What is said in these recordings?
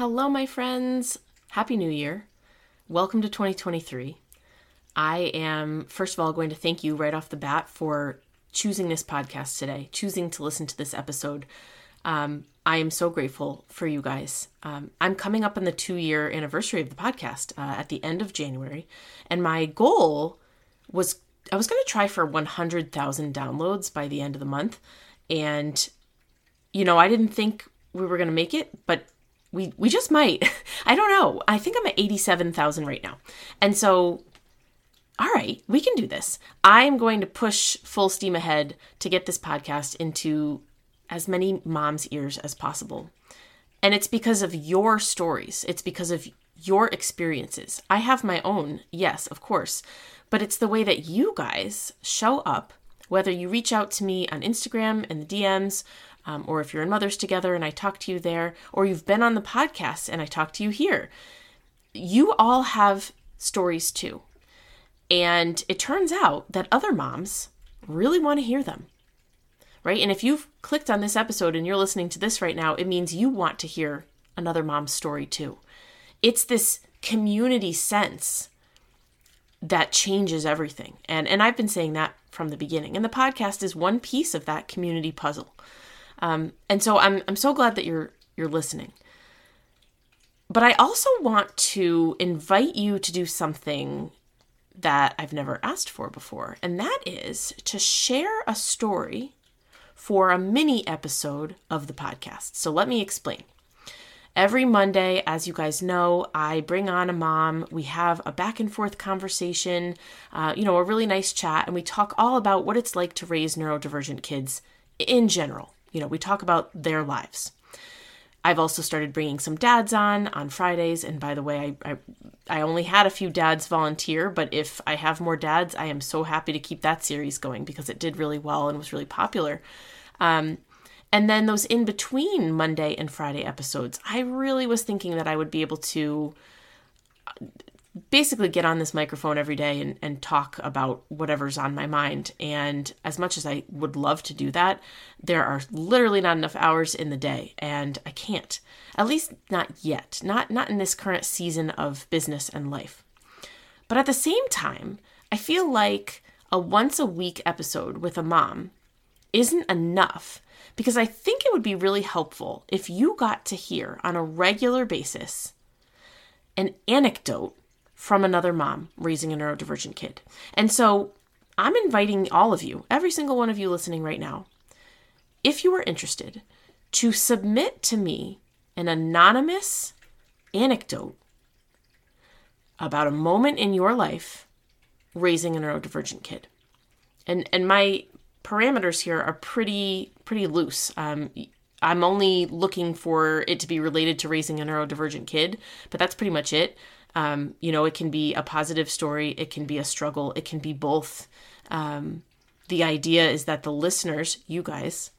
Hello, my friends. Happy New Year. Welcome to 2023. I am, first of all, going to thank you right off the bat for choosing this podcast today, choosing to listen to this episode. Um, I am so grateful for you guys. Um, I'm coming up on the two year anniversary of the podcast uh, at the end of January, and my goal was I was going to try for 100,000 downloads by the end of the month. And, you know, I didn't think we were going to make it, but we, we just might. I don't know. I think I'm at 87,000 right now. And so, all right, we can do this. I am going to push full steam ahead to get this podcast into as many moms' ears as possible. And it's because of your stories, it's because of your experiences. I have my own, yes, of course, but it's the way that you guys show up, whether you reach out to me on Instagram in the DMs, um, or if you're in Mothers Together and I talk to you there, or you've been on the podcast and I talk to you here. You all have stories too. And it turns out that other moms really want to hear them. Right? And if you've clicked on this episode and you're listening to this right now, it means you want to hear another mom's story too. It's this community sense that changes everything. And and I've been saying that from the beginning. And the podcast is one piece of that community puzzle. Um, and so I'm I'm so glad that you're you're listening. But I also want to invite you to do something that I've never asked for before, and that is to share a story for a mini episode of the podcast. So let me explain. Every Monday, as you guys know, I bring on a mom. We have a back and forth conversation, uh, you know, a really nice chat, and we talk all about what it's like to raise neurodivergent kids in general. You know, we talk about their lives. I've also started bringing some dads on on Fridays, and by the way, I, I, I only had a few dads volunteer, but if I have more dads, I am so happy to keep that series going because it did really well and was really popular. Um, and then those in between Monday and Friday episodes, I really was thinking that I would be able to basically get on this microphone every day and, and talk about whatever's on my mind. And as much as I would love to do that, there are literally not enough hours in the day, and I can't. At least not yet. Not not in this current season of business and life. But at the same time, I feel like a once a week episode with a mom isn't enough because I think it would be really helpful if you got to hear on a regular basis an anecdote from another mom raising a neurodivergent kid. And so I'm inviting all of you, every single one of you listening right now, if you are interested, to submit to me an anonymous anecdote about a moment in your life raising a neurodivergent kid. And and my parameters here are pretty pretty loose. Um, I'm only looking for it to be related to raising a neurodivergent kid, but that's pretty much it. Um, you know, it can be a positive story, it can be a struggle, it can be both. Um, the idea is that the listeners, you guys,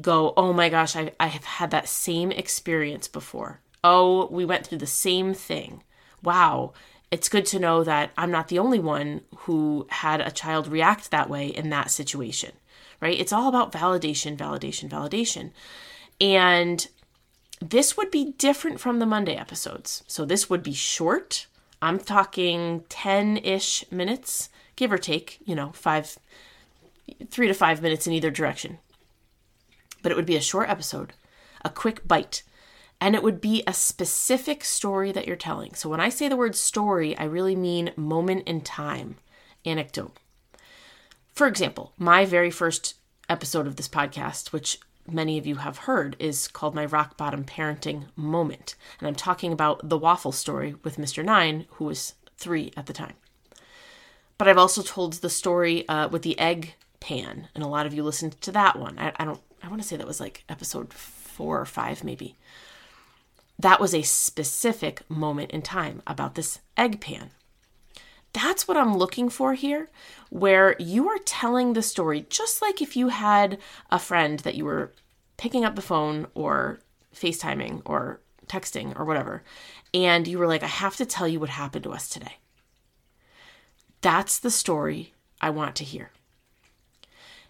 go, oh my gosh, I, I have had that same experience before. Oh, we went through the same thing. Wow, it's good to know that I'm not the only one who had a child react that way in that situation, right? It's all about validation, validation, validation. And this would be different from the Monday episodes. So this would be short. I'm talking 10 ish minutes, give or take, you know, five, three to five minutes in either direction. But it would be a short episode, a quick bite and it would be a specific story that you're telling. So when I say the word story, I really mean moment in time, anecdote. For example, my very first episode of this podcast, which many of you have heard, is called My Rock Bottom Parenting Moment. And I'm talking about the waffle story with Mr. Nine, who was three at the time. But I've also told the story uh, with the egg pan, and a lot of you listened to that one. I, I don't, I want to say that was like episode four or five, maybe that was a specific moment in time about this egg pan. That's what I'm looking for here, where you are telling the story just like if you had a friend that you were picking up the phone or FaceTiming or texting or whatever, and you were like, I have to tell you what happened to us today. That's the story I want to hear.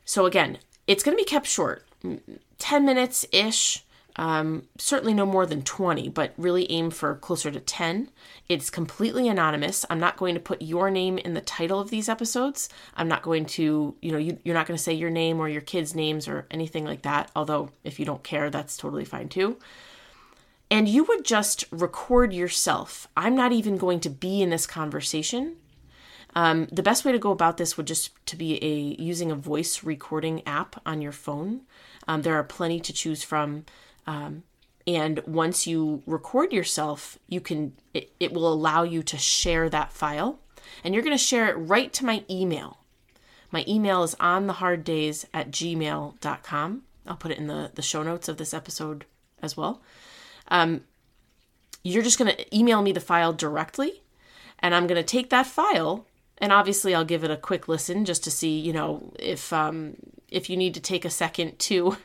So, again, it's going to be kept short 10 minutes ish um, certainly no more than 20, but really aim for closer to 10. It's completely anonymous. I'm not going to put your name in the title of these episodes. I'm not going to, you know, you, you're not going to say your name or your kids' names or anything like that. Although, if you don't care, that's totally fine too. And you would just record yourself. I'm not even going to be in this conversation. Um, the best way to go about this would just to be a using a voice recording app on your phone. Um, there are plenty to choose from. Um, and once you record yourself, you can it, it will allow you to share that file. And you're going to share it right to my email. My email is on the hard days at gmail.com. I'll put it in the, the show notes of this episode as well. Um, you're just going to email me the file directly, and I'm going to take that file and obviously I'll give it a quick listen just to see, you know, if um, if you need to take a second to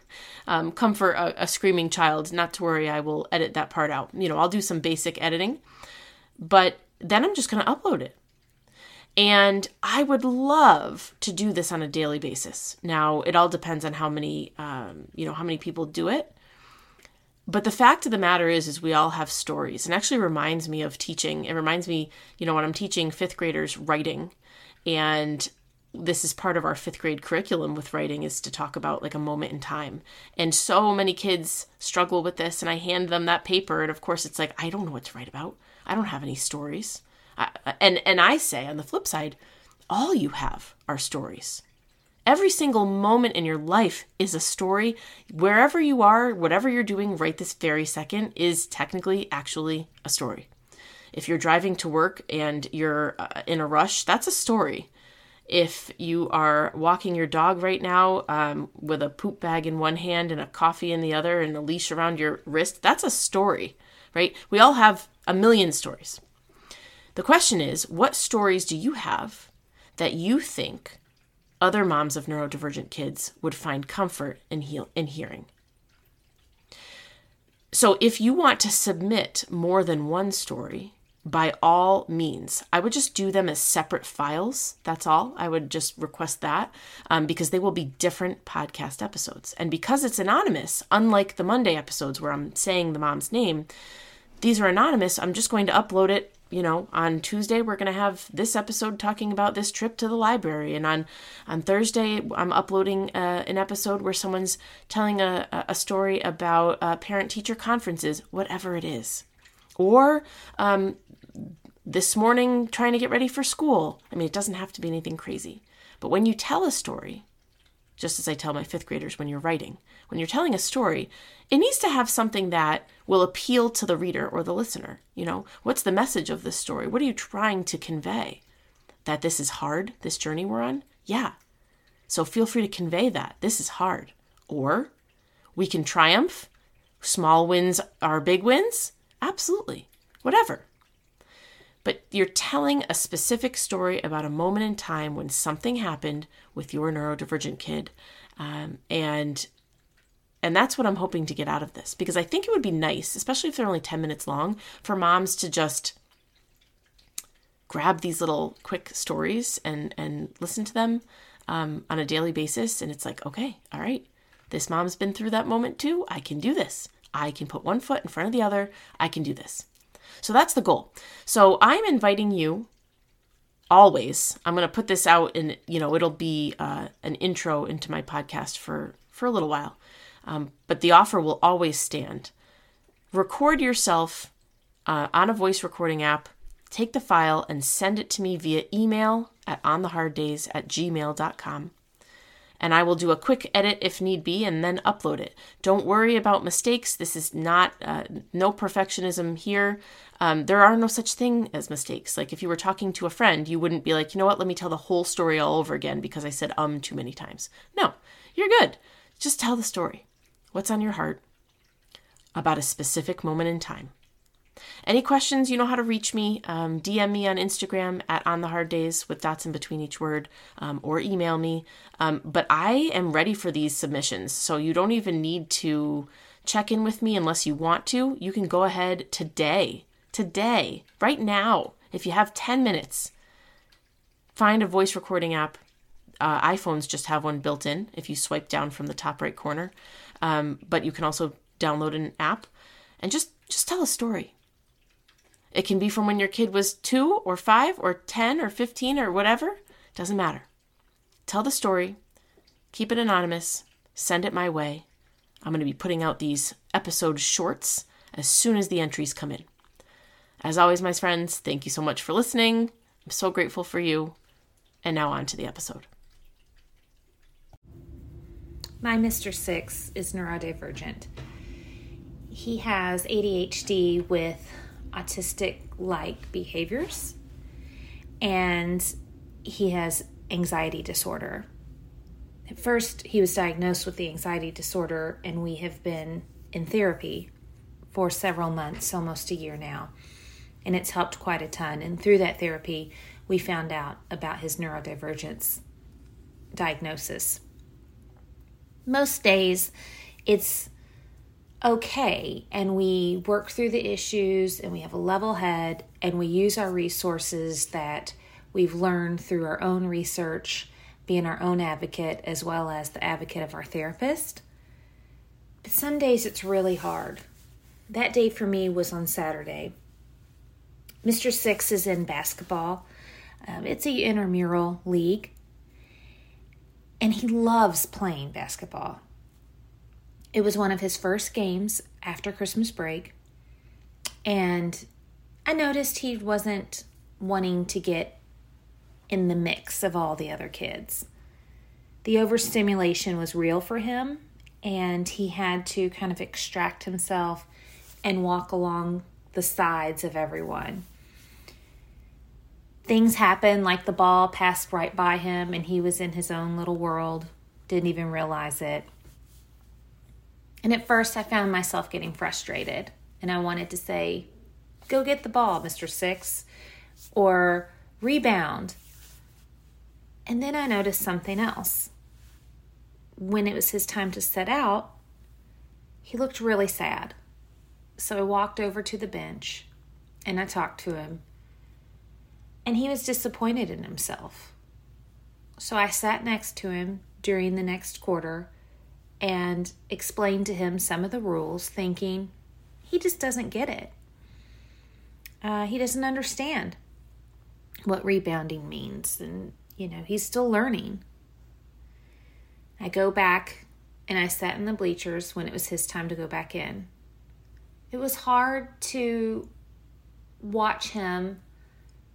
um, comfort a, a screaming child. Not to worry, I will edit that part out. You know, I'll do some basic editing, but then I'm just going to upload it. And I would love to do this on a daily basis. Now, it all depends on how many, um, you know, how many people do it. But the fact of the matter is, is we all have stories, and actually reminds me of teaching. It reminds me, you know, when I'm teaching fifth graders writing, and this is part of our fifth grade curriculum with writing is to talk about like a moment in time. And so many kids struggle with this, and I hand them that paper, and of course, it's like I don't know what to write about. I don't have any stories. I, and and I say on the flip side, all you have are stories. Every single moment in your life is a story. Wherever you are, whatever you're doing right this very second is technically actually a story. If you're driving to work and you're uh, in a rush, that's a story. If you are walking your dog right now um, with a poop bag in one hand and a coffee in the other and a leash around your wrist, that's a story, right? We all have a million stories. The question is, what stories do you have that you think other moms of neurodivergent kids would find comfort in, heal- in hearing. So, if you want to submit more than one story, by all means, I would just do them as separate files. That's all. I would just request that um, because they will be different podcast episodes. And because it's anonymous, unlike the Monday episodes where I'm saying the mom's name, these are anonymous. I'm just going to upload it you know, on Tuesday we're going to have this episode talking about this trip to the library, and on on Thursday I'm uploading uh, an episode where someone's telling a a story about uh, parent teacher conferences, whatever it is, or um, this morning trying to get ready for school. I mean, it doesn't have to be anything crazy, but when you tell a story, just as I tell my fifth graders when you're writing, when you're telling a story, it needs to have something that will appeal to the reader or the listener. You know, what's the message of this story? What are you trying to convey? That this is hard, this journey we're on? Yeah. So feel free to convey that. This is hard. Or we can triumph. Small wins are big wins? Absolutely. Whatever. But you're telling a specific story about a moment in time when something happened with your neurodivergent kid. Um, and and that's what I'm hoping to get out of this because I think it would be nice, especially if they're only 10 minutes long, for moms to just grab these little quick stories and, and listen to them um, on a daily basis. And it's like, okay, all right, this mom's been through that moment too. I can do this. I can put one foot in front of the other. I can do this. So that's the goal. So I'm inviting you always. I'm going to put this out and, you know, it'll be uh, an intro into my podcast for, for a little while um, but the offer will always stand. Record yourself uh, on a voice recording app, take the file and send it to me via email at ontheharddays at gmail.com. And I will do a quick edit if need be and then upload it. Don't worry about mistakes. This is not, uh, no perfectionism here. Um, there are no such thing as mistakes. Like if you were talking to a friend, you wouldn't be like, you know what, let me tell the whole story all over again because I said um too many times. No, you're good. Just tell the story what's on your heart about a specific moment in time. Any questions, you know how to reach me. Um, DM me on Instagram at On the Hard Days with dots in between each word, um, or email me. Um, but I am ready for these submissions, so you don't even need to check in with me unless you want to. You can go ahead today, today, right now, if you have 10 minutes. Find a voice recording app. Uh, iPhones just have one built in if you swipe down from the top right corner. Um, but you can also download an app and just just tell a story. It can be from when your kid was 2 or 5 or 10 or 15 or whatever, doesn't matter. Tell the story. Keep it anonymous. Send it my way. I'm going to be putting out these episode shorts as soon as the entries come in. As always, my friends, thank you so much for listening. I'm so grateful for you. And now on to the episode. My Mr. Six is neurodivergent. He has ADHD with autistic like behaviors, and he has anxiety disorder. At first, he was diagnosed with the anxiety disorder, and we have been in therapy for several months, almost a year now. And it's helped quite a ton. And through that therapy, we found out about his neurodivergence diagnosis. Most days, it's okay, and we work through the issues, and we have a level head, and we use our resources that we've learned through our own research, being our own advocate, as well as the advocate of our therapist. But some days it's really hard. That day for me was on Saturday. Mr. Six is in basketball. Um, it's a intramural league, and he loves playing basketball. It was one of his first games after Christmas break, and I noticed he wasn't wanting to get in the mix of all the other kids. The overstimulation was real for him, and he had to kind of extract himself and walk along the sides of everyone. Things happened like the ball passed right by him and he was in his own little world, didn't even realize it. And at first, I found myself getting frustrated and I wanted to say, Go get the ball, Mr. Six, or rebound. And then I noticed something else. When it was his time to set out, he looked really sad. So I walked over to the bench and I talked to him. And he was disappointed in himself. So I sat next to him during the next quarter and explained to him some of the rules, thinking he just doesn't get it. Uh, he doesn't understand what rebounding means, and you know, he's still learning. I go back and I sat in the bleachers when it was his time to go back in it was hard to watch him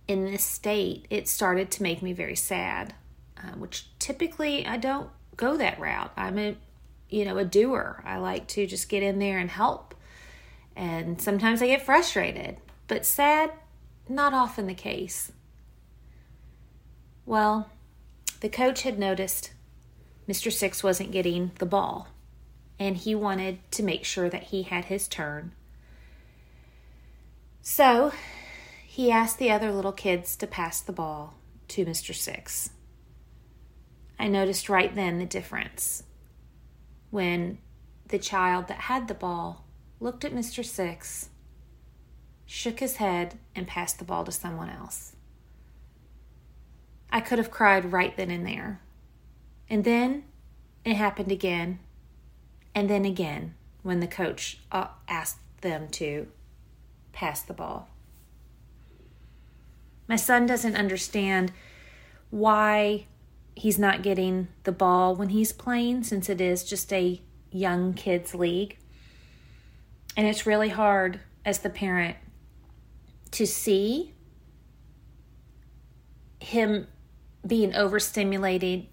in this state. It started to make me very sad, uh, which typically I don't go that route. I'm a, you know, a doer. I like to just get in there and help. And sometimes I get frustrated, but sad, not often the case. Well, the coach had noticed Mr. Six wasn't getting the ball, and he wanted to make sure that he had his turn so he asked the other little kids to pass the ball to Mr. Six. I noticed right then the difference when the child that had the ball looked at Mr. Six, shook his head, and passed the ball to someone else. I could have cried right then and there. And then it happened again, and then again when the coach uh, asked them to pass the ball. My son doesn't understand why he's not getting the ball when he's playing since it is just a young kids league. And it's really hard as the parent to see him being overstimulated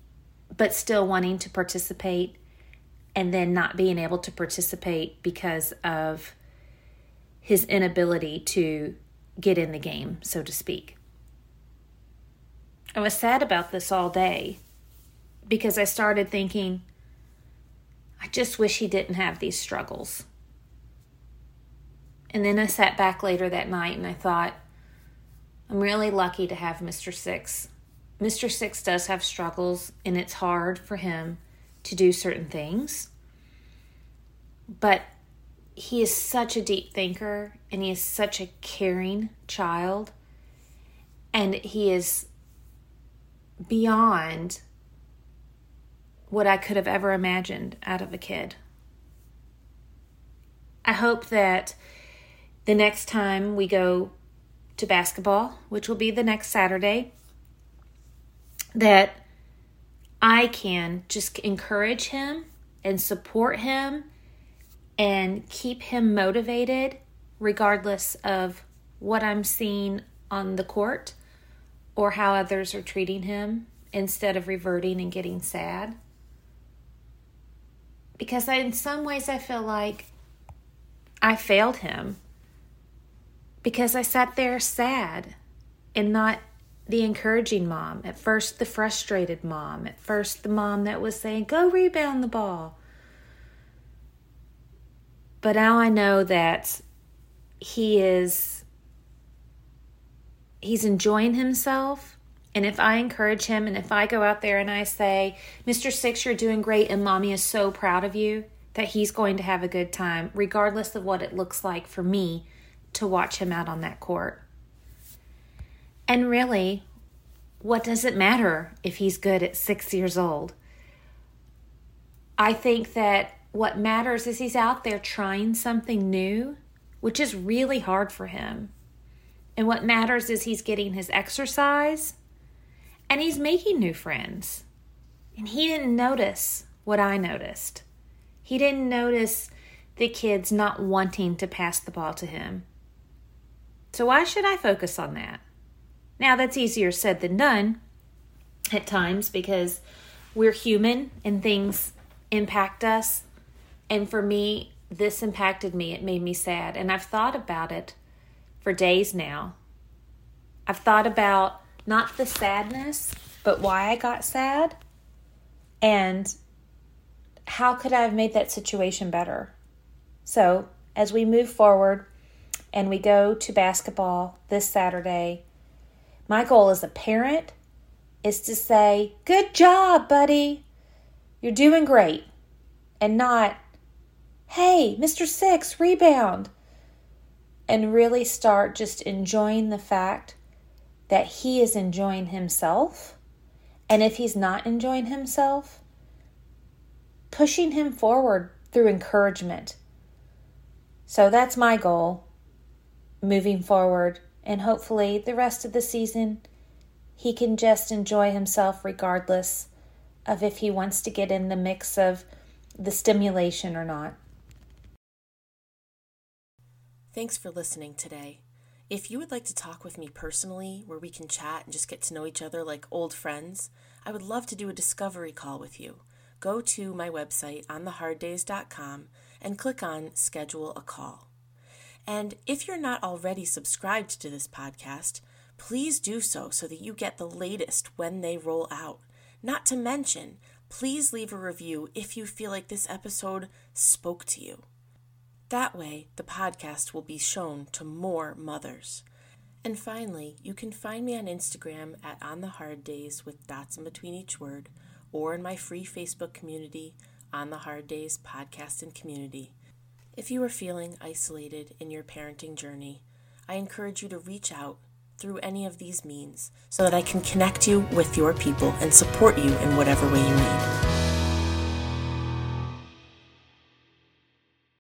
but still wanting to participate and then not being able to participate because of his inability to get in the game, so to speak. I was sad about this all day because I started thinking, I just wish he didn't have these struggles. And then I sat back later that night and I thought, I'm really lucky to have Mr. Six. Mr. Six does have struggles and it's hard for him to do certain things. But he is such a deep thinker and he is such a caring child and he is beyond what I could have ever imagined out of a kid. I hope that the next time we go to basketball, which will be the next Saturday, that I can just encourage him and support him and keep him motivated regardless of what I'm seeing on the court or how others are treating him instead of reverting and getting sad. Because I, in some ways, I feel like I failed him because I sat there sad and not the encouraging mom. At first, the frustrated mom. At first, the mom that was saying, Go rebound the ball. But now I know that he is he's enjoying himself and if I encourage him and if I go out there and I say, Mr. Six, you're doing great and mommy is so proud of you, that he's going to have a good time, regardless of what it looks like for me to watch him out on that court. And really, what does it matter if he's good at six years old? I think that what matters is he's out there trying something new, which is really hard for him. And what matters is he's getting his exercise and he's making new friends. And he didn't notice what I noticed. He didn't notice the kids not wanting to pass the ball to him. So, why should I focus on that? Now, that's easier said than done at times because we're human and things impact us. And for me, this impacted me. It made me sad. And I've thought about it for days now. I've thought about not the sadness, but why I got sad and how could I have made that situation better. So, as we move forward and we go to basketball this Saturday, my goal as a parent is to say, Good job, buddy. You're doing great. And not, Hey, Mr. Six, rebound. And really start just enjoying the fact that he is enjoying himself. And if he's not enjoying himself, pushing him forward through encouragement. So that's my goal moving forward. And hopefully, the rest of the season, he can just enjoy himself regardless of if he wants to get in the mix of the stimulation or not. Thanks for listening today. If you would like to talk with me personally, where we can chat and just get to know each other like old friends, I would love to do a discovery call with you. Go to my website, ontheharddays.com, and click on Schedule a Call. And if you're not already subscribed to this podcast, please do so so that you get the latest when they roll out. Not to mention, please leave a review if you feel like this episode spoke to you. That way, the podcast will be shown to more mothers. And finally, you can find me on Instagram at On the Hard Days with dots in between each word, or in my free Facebook community, On the Hard Days Podcast and Community. If you are feeling isolated in your parenting journey, I encourage you to reach out through any of these means so that I can connect you with your people and support you in whatever way you need.